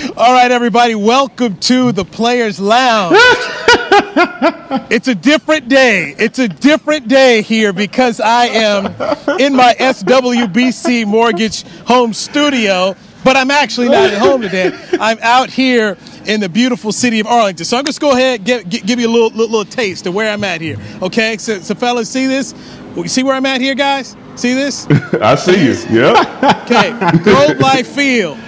All right, everybody, welcome to the Players Lounge. it's a different day. It's a different day here because I am in my SWBC Mortgage home studio, but I'm actually not at home today. I'm out here in the beautiful city of Arlington. So I'm just going to go ahead and give, give, you a little, little, little taste of where I'm at here. Okay, so, so fellas, see this? You see where I'm at here, guys? See this? I see you. Yeah. Okay, Globe Life Field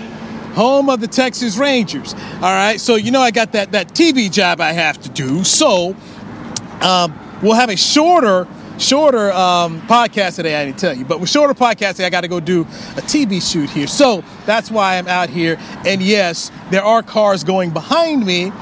home of the Texas Rangers. All right, so you know I got that that TV job I have to do. So um, we'll have a shorter shorter um, podcast today. I didn't tell you, but with shorter podcast today, I got to go do a TV shoot here. So that's why I'm out here. And yes, there are cars going behind me.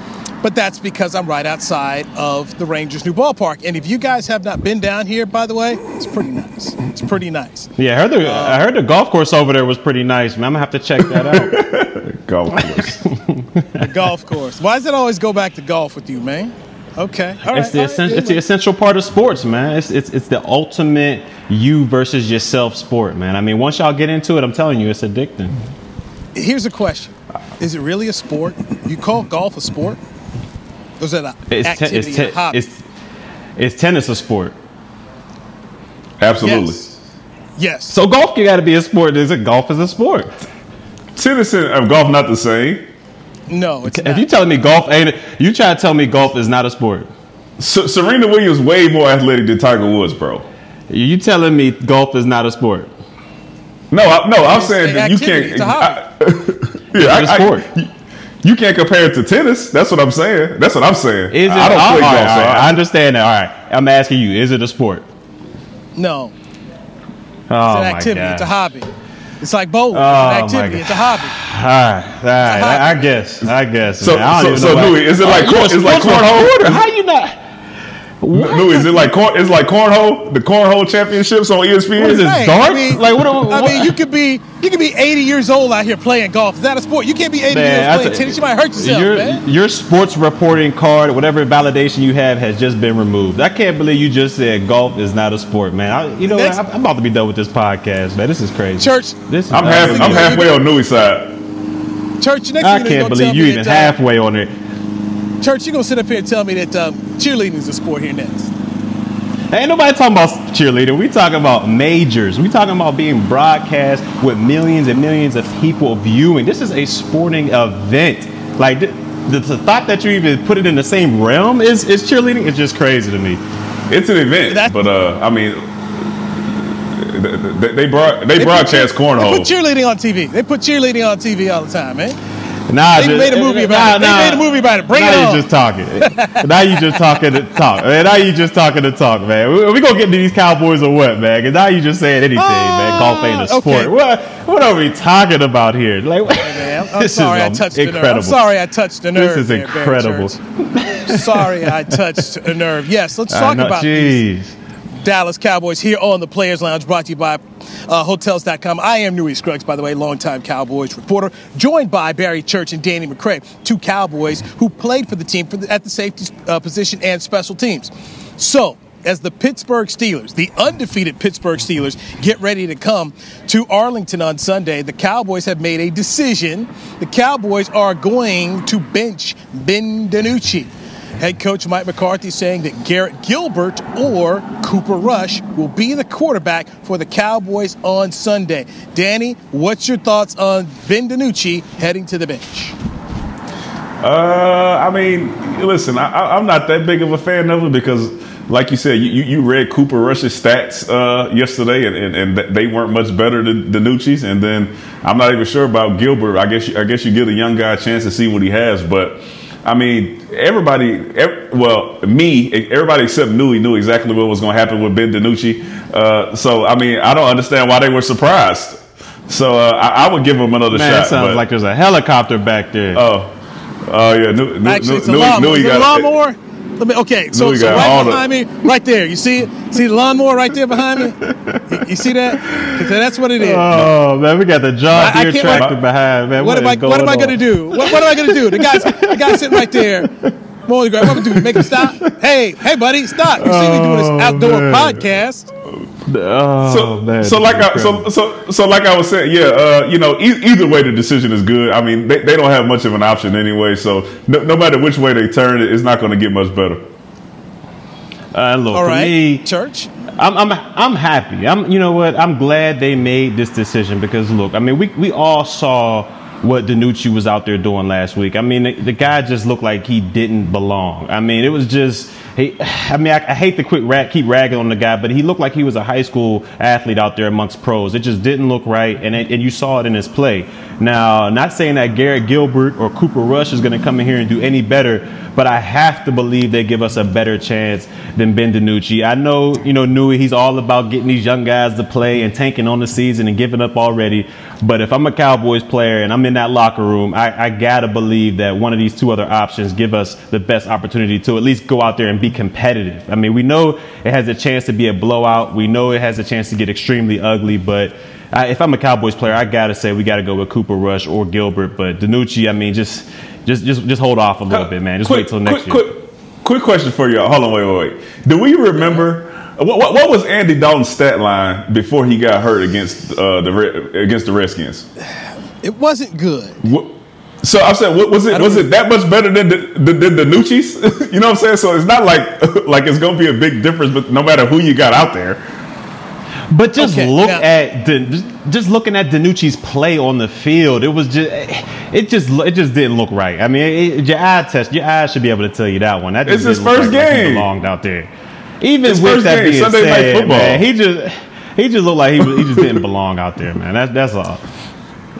But that's because I'm right outside of the Rangers' new ballpark. And if you guys have not been down here, by the way, it's pretty nice. It's pretty nice. Yeah, I heard the I heard the golf course over there was pretty nice, man. I'm gonna have to check that out. Golf course. The golf course. Why does it always go back to golf with you, man? Okay. All right. it's the right, essen- it's the essential part of sports, man. It's, it's it's the ultimate you versus yourself sport, man. I mean, once y'all get into it, I'm telling you, it's addicting. Here's a question: Is it really a sport? You call golf a sport? Or is it an It's te- activity, it's, te- a hobby? it's it's tennis a sport. Absolutely. Yes. Yes. So golf you got to be a sport. Is it golf is a sport? Tennis and uh, golf not the same. no, it's If not. you telling me golf ain't, you try to tell me golf is not a sport. S- Serena Williams way more athletic than Tiger Woods, bro. You telling me golf is not a sport? No, I, no, I'm It's saying that you can't. It's a hobby. I- yeah, I, It's a I- sport. you, you can't compare it to tennis. That's what I'm saying. That's what I'm saying. Is it? I don't all play golf, all so right, I- I understand that. All right, I'm asking you: Is it a sport? no, Oh it's an activity. God. It's a hobby. It's like bowling. Oh, it's an oh, activity. It's a hobby. All right, all right. I, I guess. I guess. So- man. I don't so- even so, know why- Louis, is it like Oh, you cor- a is like cornhole? How you not? No, is it like corn? It's like cornhole, the cornhole championships on ESPN. What is this, Hey, darts? I mean, Like, what- I mean, you could be you could be 80 years old out here playing golf. Is that a sport? You can't be 80 Man, years old playing tell- tennis. You might hurt yourself, your, man. your sports reporting card, whatever validation you have, has just been removed. I can't believe you just said golf is not a sport, man. I, you know, what? Next- I'm, I'm about to be done with this podcast, man. This is crazy. Church, this is I'm half. I'm halfway on Newy side. church. Next I thing you know, can't believe you me even halfway on it. Church, you're gonna sit up here and tell me that um, cheerleading is a sport here next. Ain't nobody talking about cheerleading. We talking about majors. We talking about being broadcast with millions and millions of people viewing. This is a sporting event. Like the, the, the thought that you even put it in the same realm is is cheerleading is just crazy to me. It's an event, That- but uh, I mean, they, they, broad, they, They put broadcast They cornhole. put cheerleading on TV. They put cheerleading on TV all the time, man. Nah, They just- made a movie about it. They made a movie about it. Bring now it you just talking. now you just talking to talk. Man, now you just talking to talk, man. We, we gonna get to these Cowboys or what, man? Because now you just saying anything, man. Uh, Golf ain't a sport. okay. What what are we talking about here? Like, Man, I'm, I'm this sorry is I touched the nerve. incredible. I'm sorry I touched the nerve. This is there, incredible. Sorry I touched a nerve. Yes, let's talk about these Jeez. Dallas Cowboys here on the Players Lounge, brought to you by uh, Hotels.com. I am Newy Scruggs, by the way, longtime Cowboys reporter, joined by Barry Church and Danny McCray, two Cowboys who played for the team for the, at the safety uh, position and special teams. So, as the Pittsburgh Steelers, the undefeated Pittsburgh Steelers, get ready to come to Arlington on Sunday, the Cowboys have made a decision. The Cowboys are going to bench Ben DiNucci. Head coach Mike McCarthy saying that Garrett Gilbert or Cooper Rush will be the quarterback for the Cowboys on Sunday. Danny, what's your thoughts on Ben DiNucci heading to the bench? Uh, I mean, listen, I, I'm not that big of a fan of it because, like you said, you, you read Cooper Rush's stats uh, yesterday, and, and, and they weren't much better than DiNucci's. And then I'm not even sure about Gilbert. I guess you, I guess you give a young guy a chance to see what he has, but. I mean, everybody, ev- well, me, everybody except Newy knew exactly what was going to happen with Ben DiNucci. Uh, so, I mean, I don't understand why they were surprised. So, uh, I, I would give him another Man, shot. it sounds but- like there's a helicopter back there. Oh, Oh yeah, new, new, Actually, it's a new, lawnmower. new, Is it a got lawnmower? Let me. Okay, so, so right the- behind me, right there. You see? See the lawnmower right there behind me? You, you see that? that's what it is. Oh man, we got the John Deere tractor behind man. what am I? What am I to do? What, what am I going to do? The guy's the guy's sitting right there. Molly Grab, what am I going to do? Make him stop? Hey, hey, buddy, stop! You see me doing this Oh, outdoor man. podcast? Oh so, man, so like is I, so, so so like I was saying, yeah, uh, you know, e- either way the decision is good. I mean, they, they don't have much of an option anyway. So no, no matter which way they turn it, it's not going to get much better. Uh, look, All for right, me, church. I'm, I'm I'm happy. I'm you know what? I'm glad they made this decision because look, I mean we we all saw what DiNucci was out there doing last week. I mean the, the guy just looked like he didn't belong. I mean it was just he. I mean I, I hate to rag, keep ragging on the guy, but he looked like he was a high school athlete out there amongst pros. It just didn't look right, and it, and you saw it in his play. Now, not saying that Garrett Gilbert or Cooper Rush is going to come in here and do any better, but I have to believe they give us a better chance than Ben DiNucci. I know, you know, Newy, he's all about getting these young guys to play and tanking on the season and giving up already. But if I'm a Cowboys player and I'm in that locker room, I, I got to believe that one of these two other options give us the best opportunity to at least go out there and be competitive. I mean, we know it has a chance to be a blowout. We know it has a chance to get extremely ugly, but I, if I'm a Cowboys player, I gotta say we gotta go with Cooper Rush or Gilbert. But DiNucci, I mean, just just just just hold off a little bit, man. Just quick, wait till next quick, year. Quick, quick question for y'all. Hold on, wait, wait, wait. Do we remember what, what, what was Andy Dalton's stat line before he got hurt against uh, the against the Redskins? It wasn't good. What, so I'm saying, what, was it was it that much better than the, the, than the Nucci's? you know what I'm saying? So it's not like like it's gonna be a big difference, but no matter who you got out there. But just Okay, look now- at the just, just looking at DiNucci's play on the field. It was just eh, it just it just didn't look right. I mean, it, your eye test, your eyes should be able to tell you that one. That It's his didn't look first like he game. belonged out there. Even His with first that game, being Sunday Night said, Football. man, he just he just looked like he he just didn't belong out there, man. That's that's all.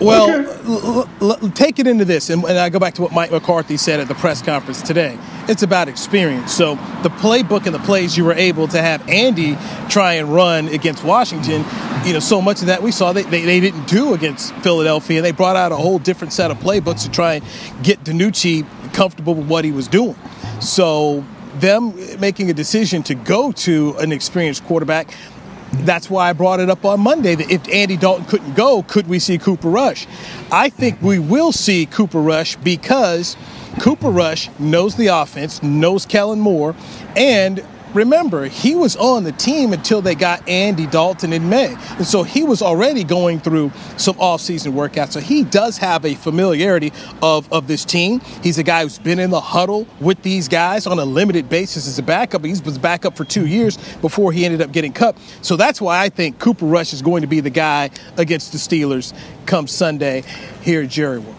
Well, l- l- l- take it into this, and, and I go back to what Mike McCarthy said at the press conference today. It's about experience. So the playbook and the plays you were able to have Andy try and run against Washington, you know, so much of that we saw they, they, they didn't do against Philadelphia, and they brought out a whole different set of playbooks to try and get DiNucci comfortable with what he was doing. So them making a decision to go to an experienced quarterback that's why I brought it up on Monday that if Andy Dalton couldn't go, could we see Cooper Rush? I think we will see Cooper Rush because Cooper Rush knows the offense, knows Kellen Moore, and remember, he was on the team until they got Andy Dalton in May. And so he was already going through some offseason workouts. So he does have a familiarity of, of this team. He's a guy who's been in the huddle with these guys on a limited basis as a backup. He was backup for two years before he ended up getting cut. So that's why I think Cooper Rush is going to be the guy against the Steelers come Sunday here at Jerry World.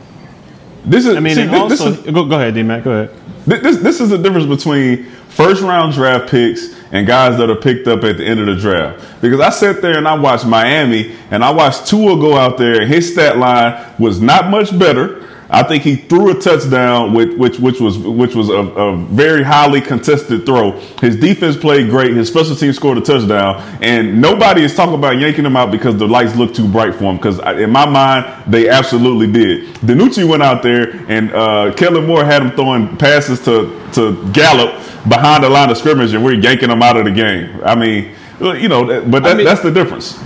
This is I mean, see, and thi- also this is go, go ahead, D Mac. Go ahead. Th- This this is the difference between first round draft picks and guys that are picked up at the end of the draft. Because I sat there and I watched Miami and I watched Tua go out there and his stat line was not much better. I think he threw a touchdown, with, which which was which was a, a very highly contested throw. His defense played great. His special team scored a touchdown, and nobody is talking about yanking him out because the lights look too bright for him. Because in my mind, they absolutely did. DiNucci went out there, and uh, Kellen Moore had him throwing passes to to Gallup behind the line of scrimmage, and we're yanking him out of the game. I mean, you know, but that, mean- that's the difference.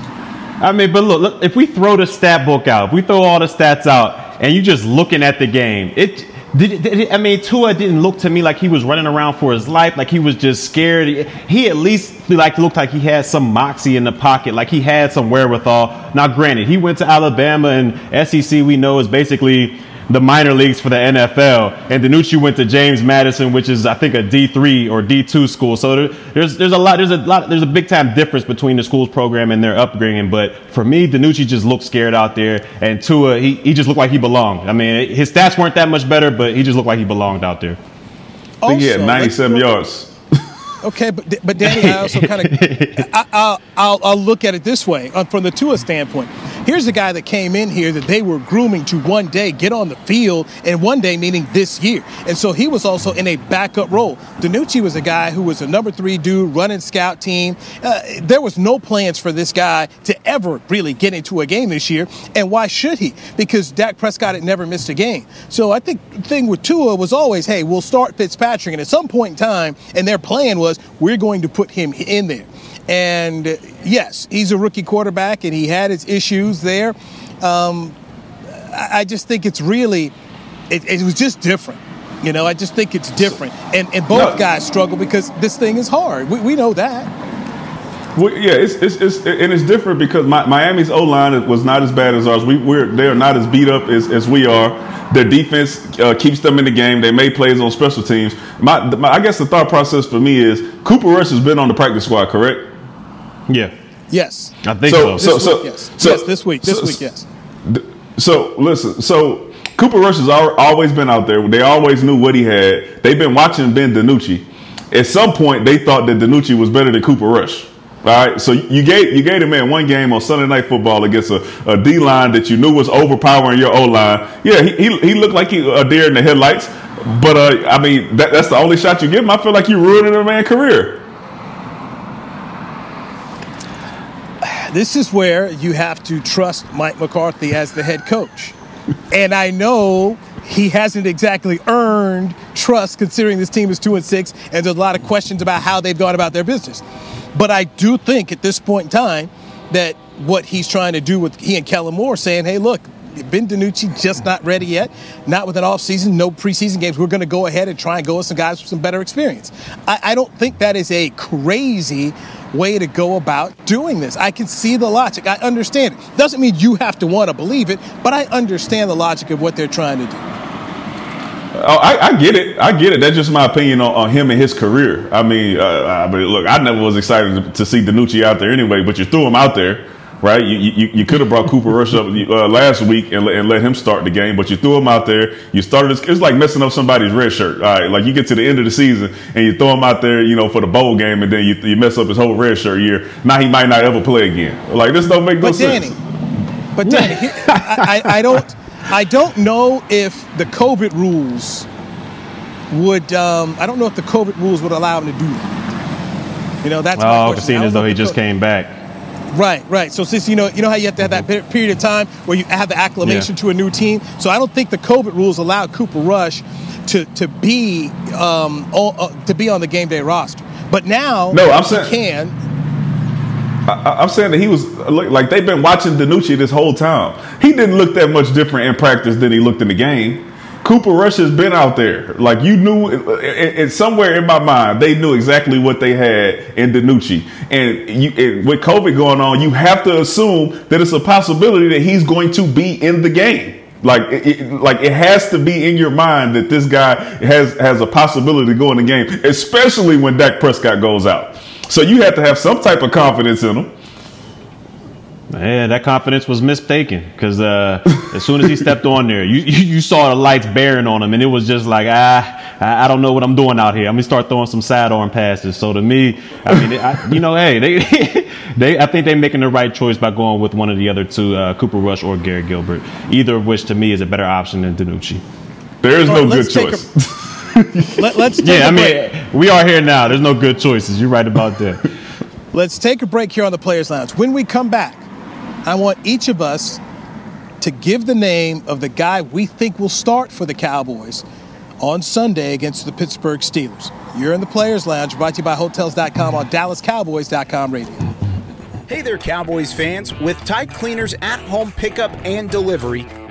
I mean, but look, look, if we throw the stat book out, if we throw all the stats out, and you're just looking at the game, it. Did, did I mean, Tua didn't look to me like he was running around for his life, like he was just scared. He at least like looked like he had some moxie in the pocket, like he had some wherewithal. Now, granted, he went to Alabama and SEC. We know is basically the minor leagues for the NFL, and DiNucci went to James Madison, which is I think a D three or D two school. So there's there's a lot there's a lot there's a big time difference between the school's program and their upbringing. But for me, DiNucci just looked scared out there, and Tua he, he just looked like he belonged. I mean, his stats weren't that much better, but he just looked like he belonged out there. I think he had 97 yards. Okay, but but Danny, I also kind of I, I'll, I'll I'll look at it this way uh, from the Tua standpoint. Here's a guy that came in here that they were grooming to one day get on the field, and one day meaning this year. And so he was also in a backup role. DiNucci was a guy who was a number three dude running scout team. Uh, there was no plans for this guy to ever really get into a game this year. And why should he? Because Dak Prescott had never missed a game. So I think the thing with Tua was always, hey, we'll start Fitzpatrick. And at some point in time, and their plan was, we're going to put him in there. And yes, he's a rookie quarterback and he had his issues there. Um, I just think it's really, it, it, was just different. You know, I just think it's different. And, and both no. guys struggle because this thing is hard. We, we know that. Well, yeah, it's, it's, it's, and it's different because my, Miami's O line was not as bad as ours. We, we're they're not as beat up as, as we are. Their defense uh, keeps them in the game. They make plays on special teams. My, my, I guess the thought process for me is Cooper Rush has been on the practice squad, correct? Yeah. Yes. I think so. So, so, week, yes. so, yes, this week. This so, week, yes. So listen. So Cooper Rush has always been out there. They always knew what he had. They've been watching Ben DiNucci. At some point, they thought that DiNucci was better than Cooper Rush. All right, so you gave you gave the man one game on Sunday Night Football against a, a D line that you knew was overpowering your O line. Yeah, he, he, he looked like he a deer in the headlights, but uh, I mean that, that's the only shot you give him. I feel like you ruined ruining a man's career. This is where you have to trust Mike McCarthy as the head coach. and I know he hasn't exactly earned trust considering this team is 2 and 6 and there's a lot of questions about how they've gone about their business. But I do think at this point in time that what he's trying to do with he and Kellen Moore saying, "Hey, look, Ben DiNucci just not ready yet. Not with an offseason, no preseason games. We're going to go ahead and try and go with some guys with some better experience. I, I don't think that is a crazy way to go about doing this. I can see the logic. I understand it. Doesn't mean you have to want to believe it, but I understand the logic of what they're trying to do. Oh, I, I, get it. I get it. That's just my opinion on, on him and his career. I mean, uh, I mean, look, I never was excited to, see DiNucci out there anyway, but you threw him out there right? You, you, you could have brought Cooper Rush up uh, last week and, and let him start the game, but you threw him out there. You started. It's like messing up somebody's red shirt. All right, like you get to the end of the season and you throw him out there, you know, for the bowl game, and then you, you mess up his whole red shirt year. Now he might not ever play again. Like this don't make no but Danny, sense. But Danny, I, I, I don't. I don't know if the COVID rules would. Um, I don't know if the COVID rules would allow him to do that. You know, that's oh, my question. seeing as though he just came back. Right, right. So since you know, you know how you have to have that period of time where you have the acclimation yeah. to a new team. So I don't think the COVID rules allow Cooper Rush to to be um, uh, to be on the game day roster. But now, no, I'm saying can. I, am saying that he was like they've been watching DiNucci this whole time. He didn't look that much different in practice than he looked in the game. Cooper Rush has been out there. Like you knew, and somewhere in my mind, they knew exactly what they had in DiNucci. And, you, and with COVID going on, you have to assume that it's a possibility that he's going to be in the game. Like it, like it has to be in your mind that this guy has has a possibility to go in the game, especially when Dak Prescott goes out. So you have to have some type of confidence in him. Man, that confidence was mistaken because uh, as soon as he stepped on there, you, you saw the lights bearing on him, and it was just like, ah, I don't know what I'm doing out here. I'm gonna start throwing some sidearm passes. So to me, I mean, I, you know, hey, they, they, I think they're making the right choice by going with one of the other two, uh, Cooper Rush or Garrett Gilbert. Either of which, to me, is a better option than DiNucci. There is no good choice. A, let, us yeah, I mean, we are here now. There's no good choices. You're right about that. Let's take a break here on the Players Lounge. When we come back. I want each of us to give the name of the guy we think will start for the Cowboys on Sunday against the Pittsburgh Steelers. You're in the Players Lounge, brought to you by Hotels.com on DallasCowboys.com radio. Hey there, Cowboys fans. With Tide Cleaners at home pickup and delivery,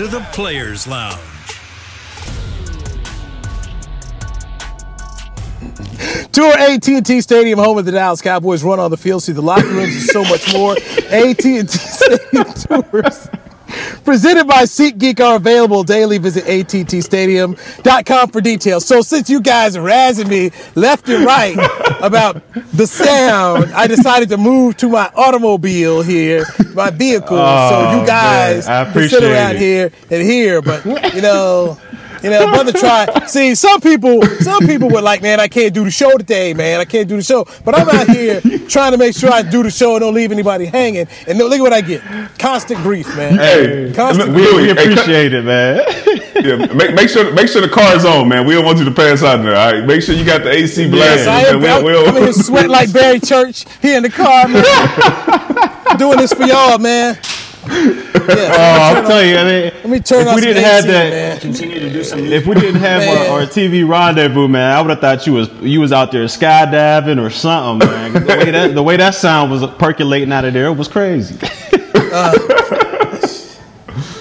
To the Players Lounge. Tour AT&T Stadium, home of the Dallas Cowboys. Run on the field, see the locker rooms, and so much more. AT&T Stadium tours. Presented by SeatGeek are available daily. Visit attstadium.com for details. So since you guys are razzing me left and right about the sound, I decided to move to my automobile here, my vehicle, so oh, you guys man, I can sit around it. here and hear. But you know. You know, brother, try. See, some people, some people were like, "Man, I can't do the show today, man. I can't do the show." But I'm out here trying to make sure I do the show and don't leave anybody hanging. And look at what I get: constant grief, man. Hey, constant we- grief. We Hey, appreciate it, man. Yeah, make, make sure make sure the car's on, man. We don't want you to pass out there. All right, make sure you got the AC blasting. I am, man. I'm, We- we- I'm in here sweating like Barry Church here in the car, man. Doing this for y'all, man. Yeah, Oh, I'll tell you, I mean, Let me turn if on we didn't have AC, that, man. if we didn't have our, our TV rendezvous, man, I would have thought you was you was out there skydiving or something, man. The way that the way that sound was percolating out of there, it was crazy. Uh,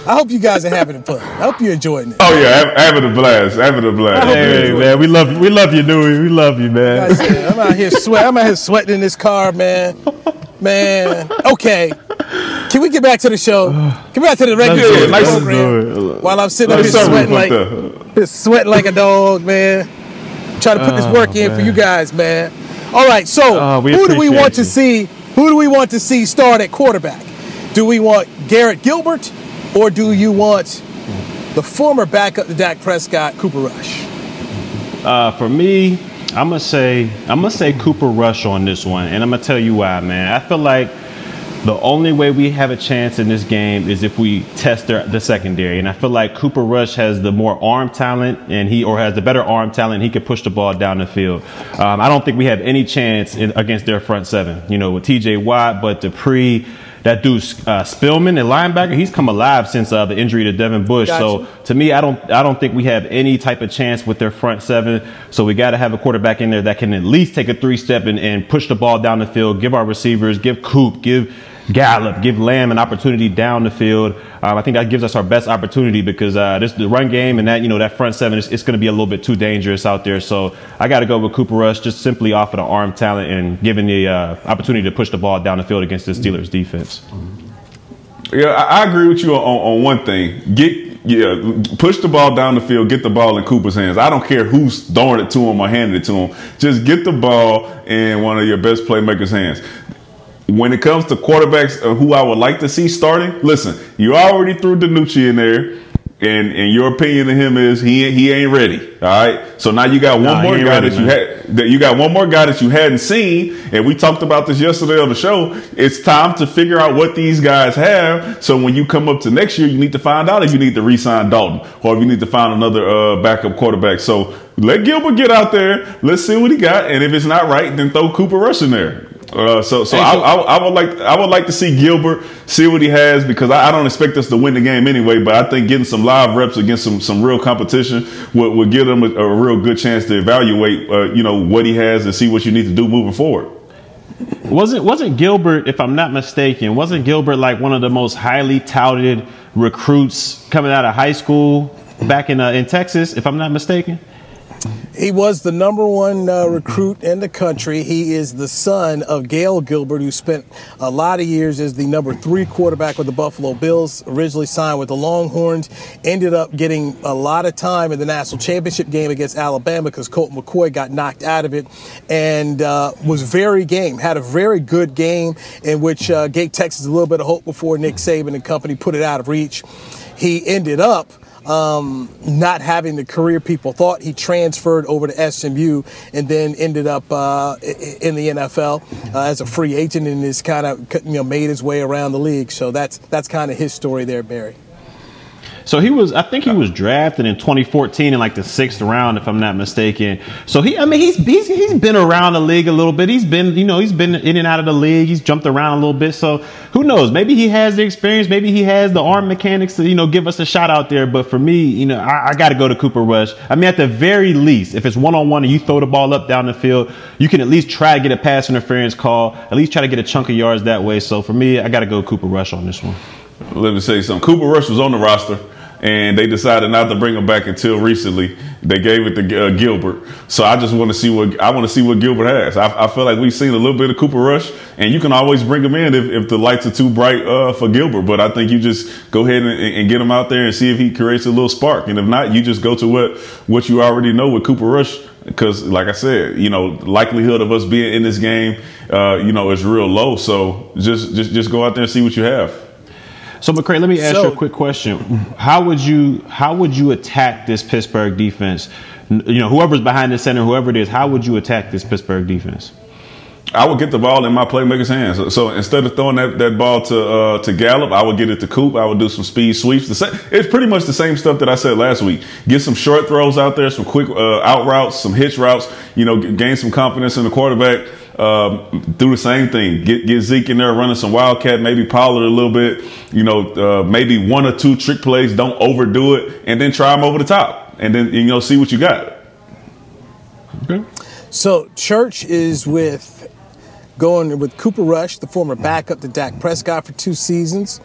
I hope you guys are having a fun. I hope you're enjoying it. oh yeah, have- having a blast, having a blast. hey, man, we love you, we love you, Dewey. We love you, man. I said, I'm out here sweat. I'm out here sweating in this car, man. Man, okay. Can we get back to the show? Get back to the regular Let's program. While I'm sitting up here sweating like sweating like a dog, man. Trying to put this work in for you guys, man. All right, so Oh, who do we want to see? Who do we want to see start at quarterback? Do we want Garrett Gilbert, or do you want the former backup to Dak Prescott, Cooper Rush? Uh, for me, I'm gonna say I'm gonna say Cooper Rush on this one, and I'm gonna tell you why, man. I feel like the only way we have a chance in this game is if we test their, the secondary, and I feel like Cooper Rush has the more arm talent, and he or has the better arm talent. He could push the ball down the field. Um, I don't think we have any chance in, against their front seven. You know, with T.J. Watt, Bud Dupree. That dude uh, Spillane, the linebacker, he's come alive since uh, the injury to Devin Bush. So to me, I don't I don't think we have any type of chance with their front seven. So we got to have a quarterback in there that can at least take a three step and, and push the ball down the field. Give our receivers, give Coop, give Gallup, give Lamb an opportunity down the field. Um, I think that gives us our best opportunity because uh, this the run game and that you know that front seven is it's going to be a little bit too dangerous out there. So I got to go with Cooper Rush just simply off of the arm talent and giving the uh, opportunity to push the ball down the field against the Steelers defense. Yeah, I, I agree with you on, on one thing. Get yeah, push the ball down the field, get the ball in Cooper's hands. I don't care who's throwing it to him or handing it to him. Just get the ball in one of your best playmakers' hands. When it comes to quarterbacks uh, who I would like to see starting, listen, you already threw DiNucci in there, and and your opinion of him is he he ain't ready. All right, so now you got one Nah, more guy ready, that you had that you got one more guy that you hadn't seen, and we talked about this yesterday on the show. It's time to figure out what these guys have. So when you come up to next year, you need to find out if you need to re-sign Dalton or if you need to find another uh, backup quarterback. So let Gilbert get out there. Let's see what he got, and if it's not right, then throw Cooper Rush in there. Uh, so, so I, I, I, would like I would like to see Gilbert see what he has because I, I, don't expect us to win the game anyway. But I think getting some live reps against some some real competition would, would give him a, a real good chance to evaluate, uh, you know, what he has and see what you need to do moving forward. Wasn't wasn't Gilbert, if I'm not mistaken, wasn't Gilbert like one of the most highly touted recruits coming out of high school back in uh, in Texas, if I'm not mistaken? He was the number one uh, recruit in the country. He is the son of Gale Gilbert, who spent a lot of years as the number three quarterback with the Buffalo Bills, originally signed with the Longhorns, ended up getting a lot of time in the national championship game against Alabama because Colt McCoy got knocked out of it, and uh, was very game, had a very good game in which uh, gave Texas a little bit of hope before Nick Saban and company put it out of reach. He ended up um, not having the career people thought. He transferred over to SMU and then ended up uh, in the NFL uh, as a free agent and has kind of you know made his way around the league. So that's that's kind of his story there, Barry. So he was, I think he was drafted in 2014 in like the sixth round, if I'm not mistaken. So he, I mean, he's he's he's been around the league a little bit. He's been, you know, he's been in and out of the league. He's jumped around a little bit. So who knows? Maybe he has the experience. Maybe he has the arm mechanics to, you know, give us a shot out there. But for me, you know, I, I got to go to Cooper Rush. I mean, at the very least, if it's one on one and you throw the ball up down the field, you can at least try to get a pass interference call. At least try to get a chunk of yards that way. So for me, I got to go Cooper Rush on this one. Let me say something. Cooper Rush was on the roster and they decided not to bring him back until recently. They gave it to uh, Gilbert. So I just want to see what I want to see what Gilbert has. I, I, feel like we've seen a little bit of Cooper Rush, and you can always bring him in if, if the lights are too bright uh, for Gilbert. But I think you just go ahead and, and, get him out there and see if he creates a little spark. And if not, you just go to what what you already know with Cooper Rush. Because, like I said, you know, likelihood of us being in this game, uh, you know, is real low. So just just just go out there and see what you have. So McCray, let me ask so, you a quick question. How would you how would you attack this Pittsburgh defense? You know, whoever's behind the center, whoever it is, how would you attack this Pittsburgh defense? I would get the ball in my playmaker's hands. So, so instead of throwing that, that ball to uh, to Gallup, I would get it to Coop. I would do some speed sweeps. The same, it's pretty much the same stuff that I said last week. Get some short throws out there, some quick uh, out routes, some hitch routes. You know, gain some confidence in the quarterback. Um, do the same thing. Get get Zeke in there running some wildcat, maybe Pollard a little bit. You know, uh, maybe one or two trick plays. Don't overdo it, and then try them over the top, and then you know see what you got. Okay. So Church is with going with Cooper Rush, the former backup to Dak Prescott for two seasons.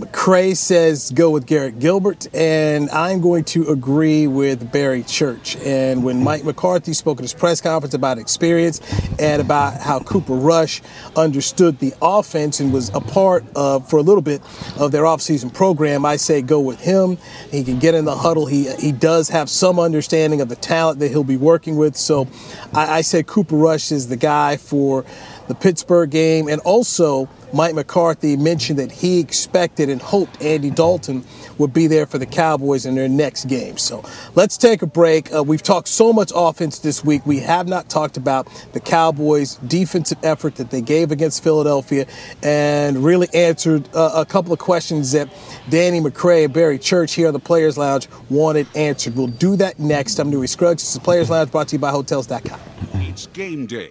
McCray says go with Garrett Gilbert, and I'm going to agree with Barry Church. And when Mike McCarthy spoke at his press conference about experience and about how Cooper Rush understood the offense and was a part of, for a little bit, of their offseason program, I say go with him. He can get in the huddle. He he does have some understanding of the talent that he'll be working with. So I, I say Cooper Rush is the guy for the Pittsburgh game, and also Mike McCarthy mentioned that he expected and hoped Andy Dalton would be there for the Cowboys in their next game. So let's take a break. Uh, we've talked so much offense this week. We have not talked about the Cowboys' defensive effort that they gave against Philadelphia and really answered uh, a couple of questions that Danny McCray and Barry Church here on the Players Lounge wanted answered. We'll do that next. I'm Newy Scruggs. This is the Players Lounge brought to you by Hotels.com. It's game day.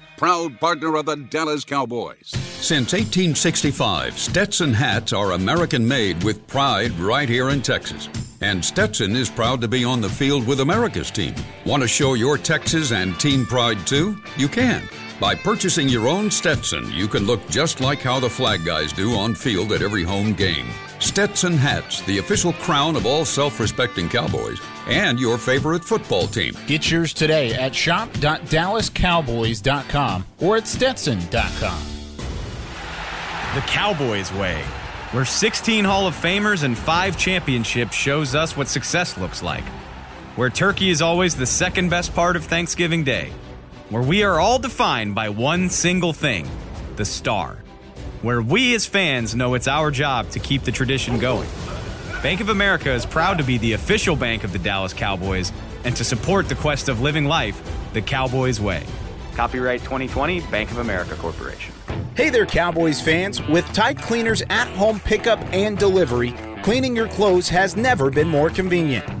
proud partner of the Dallas Cowboys. Since 1865, Stetson hats are American made with pride right here in Texas. And Stetson is proud to be on the field with America's team. Want to show your Texas and team pride too? You can. By purchasing your own Stetson, you can look just like how the flag guys do on field at every home game. Stetson hats, the official crown of all self respecting cowboys, and your favorite football team. Get yours today at shop.dallascowboys.com or at stetson.com. The Cowboys Way, where 16 Hall of Famers and 5 championships shows us what success looks like. Where turkey is always the second best part of Thanksgiving Day. Where we are all defined by one single thing the star. where we as fans know it's our job to keep the tradition going. Bank of America is proud to be the official bank of the Dallas Cowboys and to support the quest of living life the Cowboys way. Copyright 2020 Bank of America Corporation. Hey there, Cowboys fans. With Tide Cleaners at home pickup and delivery, cleaning your clothes has never been more convenient.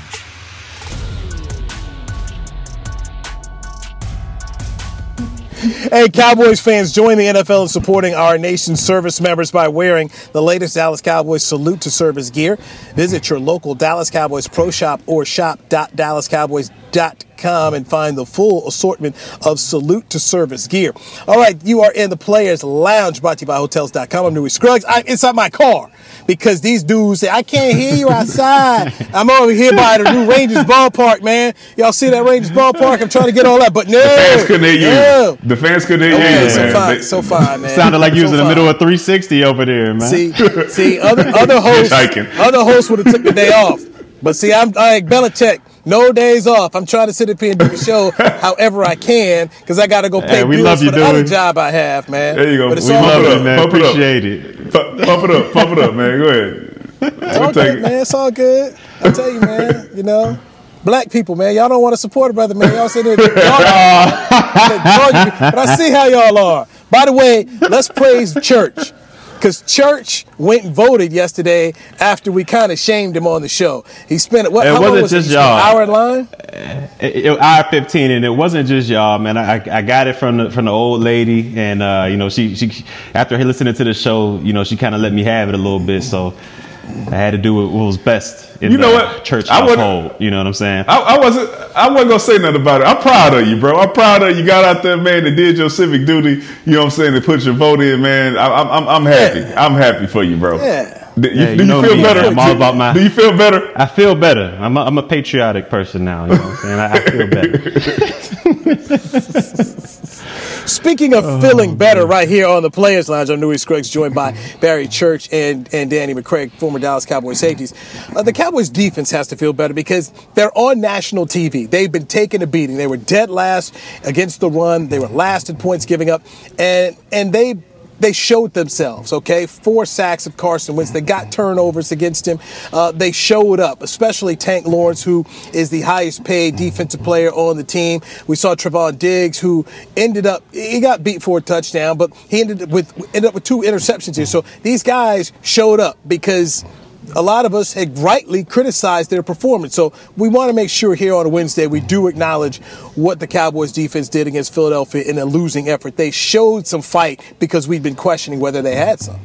Hey, Cowboys fans, join the NFL in supporting our nation's service members by wearing the latest Dallas Cowboys salute to service gear. Visit your local Dallas Cowboys Pro Shop or shop.dallascowboys.com and find the full assortment of salute to service gear. All right, you are in the Players Lounge brought to you by Hotels.com. I'm Newy Scruggs. I'm inside my car because these dudes say, I can't hear you outside. I'm over here by the new Rangers ballpark, man. Y'all see that Rangers ballpark? I'm trying to get all that, but no. The fans couldn't hear you. no. The fans couldn't hear Okay, you, so man. fine, They- so fine, man. Sounded like you was So in the fine. middle of 360 over there, man. See, see, other other hosts, other hosts would have took the day off. But see, I'm like Belichick, no days off. I'm trying to sit up here and do the show however I can because I got to go pay Hey, we bills love for you, the other job I have, man. There you go. But it's We all love good. it, man. Pump. Appreciate it. Pump pump it up, pump it up, man. Go ahead. It's all good, man. It's all good. I tell you, man. You know, black people, man. Y'all don't want to support a brother, man. Y'all that. Y'all, but I see how y'all are. By the way, let's praise church. Because Church went and voted yesterday after we kind of shamed him on the show. He spent what? It how long wasn't was just spent y'all. Hour in line. It, it, hour 15 and it wasn't just y'all man I, I got it from the from the old lady and uh, you know she she after listening to the show you know she kind of let me have it a little bit so I had to do what was best in You know the what? church I wouldn't- household you know what I'm saying I, I wasn't. I wasn't gonna say nothing about it. I'm proud of you, bro. I'm proud of you. Got out there, man. And did your civic duty. You know what I'm saying? To put your vote in, man. I, I'm, I'm, I'm happy. I'm happy for you, bro. Yeah. Do you, Yeah, do you you feel me, better? man. I'm all about my- Do you feel better? I feel better I'm a, I'm a patriotic person now you know what I'm saying I, I feel better Speaking of feeling better, right here on the Players Lounge, I'm Newy Scruggs, joined by Barry Church and, and Danny McCray, former Dallas Cowboys safeties. Uh, the Cowboys defense has to feel better because they're on national TV. They've been taking a beating. They were dead last against the run. They were last in points giving up, and and they they showed themselves, okay? Four sacks of Carson Wentz. They got turnovers against him. Uh, they showed up, especially Tank Lawrence, who is the highest paid defensive player on the team. We saw Trevon Diggs, who ended up, he got beat for a touchdown, but he ended up with, ended up with two interceptions here. So these guys showed up because a lot of us had rightly criticized their performance. So we want to make sure here on Wednesday we do acknowledge what the Cowboys defense did against Philadelphia in a losing effort. They showed some fight because we've been questioning whether they had some.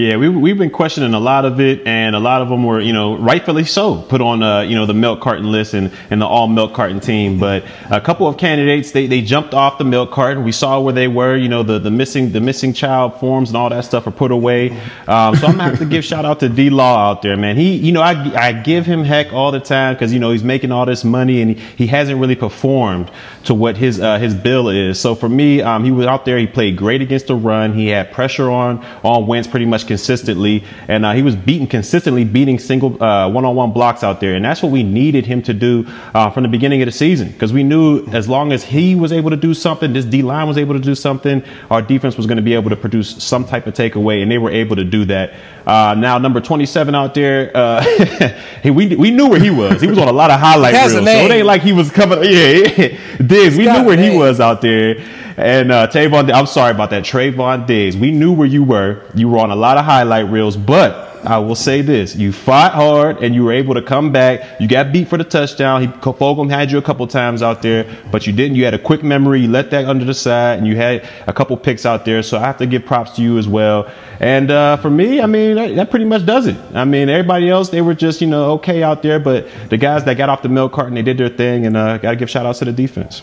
Yeah, we, we've been questioning a lot of it, and a lot of them were, you know, rightfully so, put on, uh, you know, the milk carton list and, and the all milk carton team. But a couple of candidates, they, they jumped off the milk carton. We saw where they were, you know, the, the missing the missing child forms and all that stuff are put away. Um, so I'm gonna have to give shout out to D Law out there, man. He, you know, I, I give him heck all the time because you know he's making all this money and he, he hasn't really performed to what his uh, his bill is. So for me, um, he was out there. He played great against the run. He had pressure on on Wentz pretty much consistently, and uh, he was beating consistently beating single uh, one-on-one blocks out there, and that's what we needed him to do uh, from the beginning of the season because we knew as long as he was able to do something, this D line was able to do something, our defense was going to be able to produce some type of takeaway, and they were able to do that. Uh, now number 27 out there, uh, he, we we knew where he was. He was on a lot of highlight reels, so it ain't like he was coming. Yeah, Diggs. We knew where he was out there. And uh, Tavon, I'm sorry about that. Trevon Diggs. We knew where you were. You were on a lot of highlight reels, but I will say this: you fought hard and you were able to come back. You got beat for the touchdown. He Fulgham had you a couple times out there, but you didn't. You had a quick memory. You let that under the side, and you had a couple picks out there. So I have to give props to you as well. And uh, for me, I mean, that, that pretty much does it. I mean, everybody else they were just you know okay out there, but the guys that got off the milk carton, they did their thing, and uh, got to give shout outs to the defense.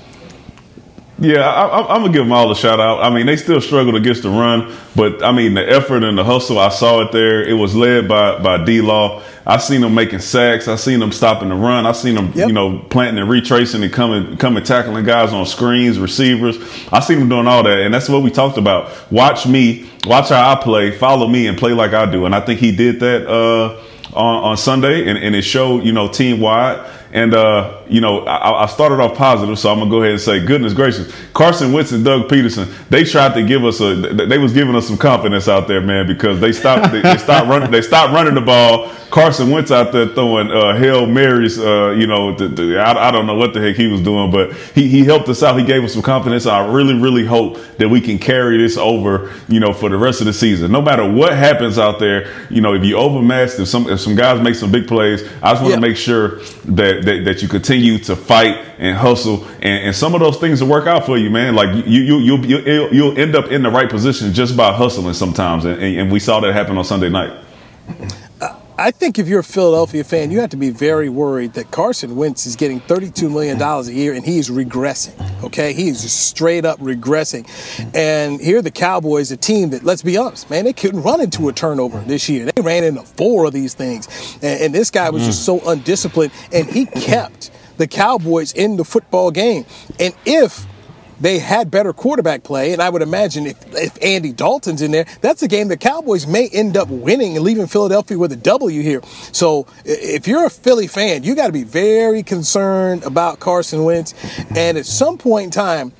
Yeah, I, am gonna give them all a shout out. I mean, they still struggled against the run, but I mean, the effort and the hustle, I saw it there. It was led by by D Law. I seen them making sacks. I seen them stopping the run. I seen them, yep. you know, planting and retracing and coming coming tackling guys on screens, receivers. I seen them doing all that, and that's what we talked about. Watch me, watch how I play, follow me, and play like I do. And I think he did that uh, on on Sunday, and, and it showed, you know, team wide. And uh, you know, I, I, started off positive, so I'm gonna go ahead and say, goodness gracious, Carson Wentz and Doug Pederson, they tried to give us a, they was giving us some confidence out there, man, because they stopped, they, they stopped running, they stopped running the ball. Carson Wentz out there throwing uh, hail marys, uh, you know, the, the, I, I, don't know what the heck he was doing, but he he helped us out. He gave us some confidence. I really, really hope that we can carry this over, you know, for the rest of the season. No matter what happens out there, you know, if you overmatched, if some if some guys make some big plays, I just want to yeah. make sure that, that that you continue to fight and hustle, and, and some of those things will work out for you, man. Like you, you, you, you, you'll end up in the right position just by hustling sometimes, and, and we saw that happen on Sunday night. I think if you're a Philadelphia fan, you have to be very worried that Carson Wentz is getting $32 million a year and he is regressing. Okay? He's just straight up regressing. And here the Cowboys, a team that, let's be honest, man, they couldn't run into a turnover this year. They ran into four of these things. And, and this guy was just so undisciplined and he kept the Cowboys in the football game. And if they had better quarterback play, and I would imagine if, if Andy Dalton's in there, that's a game the Cowboys may end up winning and leaving Philadelphia with a W here. So if you're a Philly fan, you got to be very concerned about Carson Wentz. And at some point in time,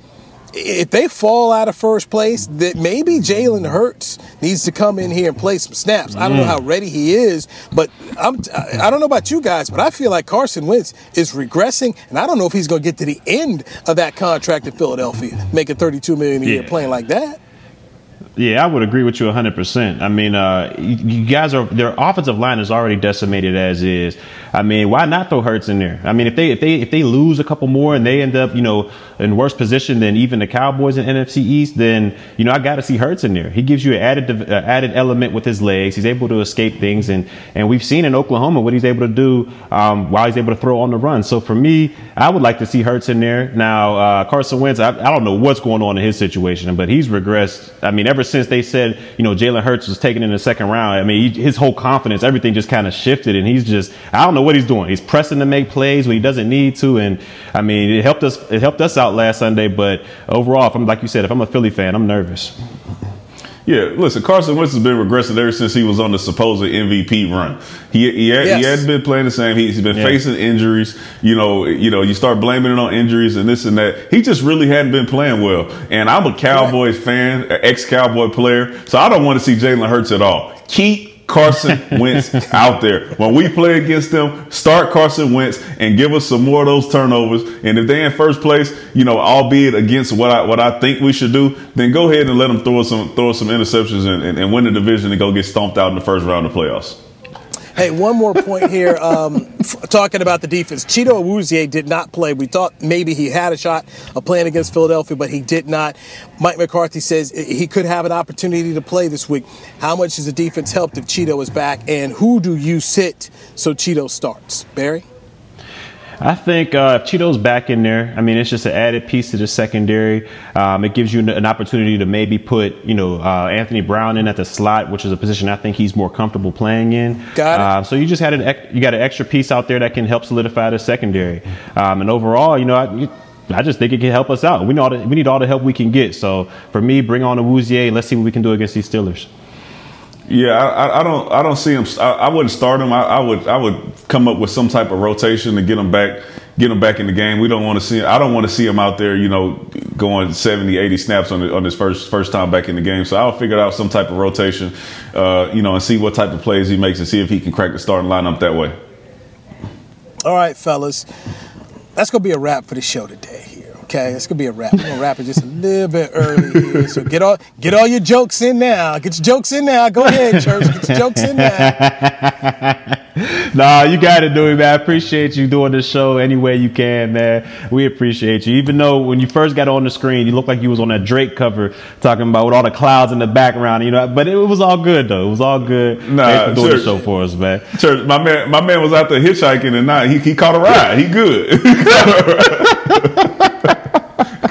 if they fall out of first place, that maybe Jalen Hurts needs to come in here and play some snaps. I don't know mm. how ready he is, but I'm, I don't know about you guys, but I feel like Carson Wentz is regressing, and I don't know if he's going to get to the end of that contract in Philadelphia, making 32 million a year playing like that. Yeah, I would agree with you 100%. I mean, uh, you guys are, their offensive line is already decimated as is. I mean, why not throw Hurts in there? I mean, if they, if they, if they lose a couple more and they end up, you know, in worse position than even the Cowboys in NFC East, then, you know, I got to see Hurts in there. He gives you an added, uh, added element with his legs. He's able to escape things. And, and we've seen in Oklahoma what he's able to do, um, while he's able to throw on the run. So for me, I would like to see Hurts in there. Now, uh, Carson Wentz, I, I don't know what's going on in his situation, but he's regressed. I mean, ever since they said, you know, Jalen Hurts was taken in the second round, I mean, he, his whole confidence, everything just kind of shifted, and he's just, I don't know what he's doing. He's pressing to make plays when he doesn't need to, and I mean, it helped us, it helped us out last Sunday, but overall, if I'm like you said, if I'm a Philly fan, I'm nervous. Yeah, listen, Carson Wentz has been regressing ever since he was on the supposed MVP run. He he, had, yes. he hadn't been playing the same. He, has been yeah. facing injuries. You know, you know, you start blaming it on injuries and this and that. He just really hadn't been playing well. And I'm a Cowboys right. fan, ex Cowboy player, so I don't want to see Jalen Hurts at all. Keep Carson Wentz out there. When we play against them, start Carson Wentz and give us some more of those turnovers. And if they're in first place, you know, albeit against what I what I think we should do, then go ahead and let them throw some throw some interceptions and, and, and win the division and go get stomped out in the first round of playoffs. Hey, one more point here. Um, f- talking about the defense, Chido Awuzie did not play. We thought maybe he had a shot of playing against Philadelphia, but he did not. Mike McCarthy says he could have an opportunity to play this week. How much has the defense helped if Chido is back, and who do you sit so Chido starts? Barry? I think uh, if Chido's back in there, I mean, it's just an added piece to the secondary. Um, it gives you an opportunity to maybe put, you know, uh, Anthony Brown in at the slot, which is a position I think he's more comfortable playing in. Got it. Uh, so you just had an you got an extra piece out there that can help solidify the secondary. Um, and overall, you know, I, I just think it can help us out. We know we need all the help we can get. So for me, bring on Awuzie and let's see what we can do against these Steelers. Yeah, I, I, don't. I don't see him. I, I wouldn't start him. I, I, would. I would come up with some type of rotation to get him back, get him back in the game. We don't want to see. I don't want to see him out there. You know, going 70, 80 snaps on the, on his first first time back in the game. So I'll figure out some type of rotation. Uh, you know, and see what type of plays he makes and see if he can crack the starting lineup that way. All right, fellas, that's gonna be a wrap for the show today. Okay, it's gonna be a wrap. We're gonna wrap it just a little bit early here. So get all get all your jokes in now. Get your jokes in now. Go ahead, church. Get your jokes in now. nah, you got to do it, man. I appreciate you doing the show any way you can, man. We appreciate you. Even though when you first got on the screen, you looked like you was on that Drake cover talking about with all the clouds in the background, you know. But it, was all good though. It was all good. Nah, Thanks for doing church, the show for us, man. Church, my man, my man was out there hitchhiking and not he, he caught a ride. He good.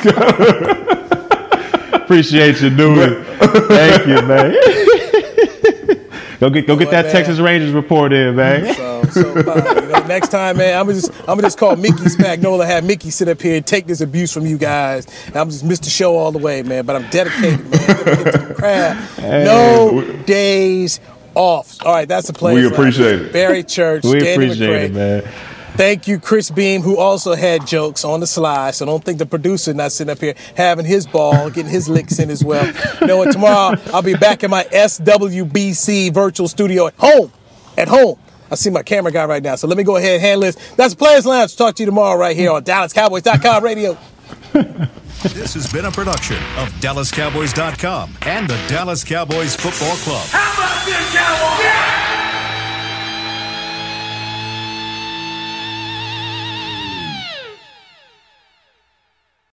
Appreciate you doing. Thank you, man. go get go get Boy, that man. Texas Rangers report in, man. So, so fine. You know, next time, man, I'm gonna just I'm gonna just call Mickey Spagnola, have Mickey sit up here and take this abuse from you guys. And I'm just Mr. Show all the way, man. But I'm dedicated, man. Dedicated to the craft. No days off. All right, that's the place. We appreciate it. Barry Church, We Danny appreciate McCray. it, man. Thank you, Chris Beam, who also had jokes on the slide. So don't think the producer not sitting up here having his ball, getting his licks in as well. You know what? Tomorrow I'll be back in my SWBC virtual studio at home. At home. I see my camera guy right now. So let me go ahead and handle this. That's Players Lounge. Talk to you tomorrow right here on DallasCowboys.com radio. This has been a production of DallasCowboys.com and the Dallas Cowboys Football Club. How about this, Cowboys?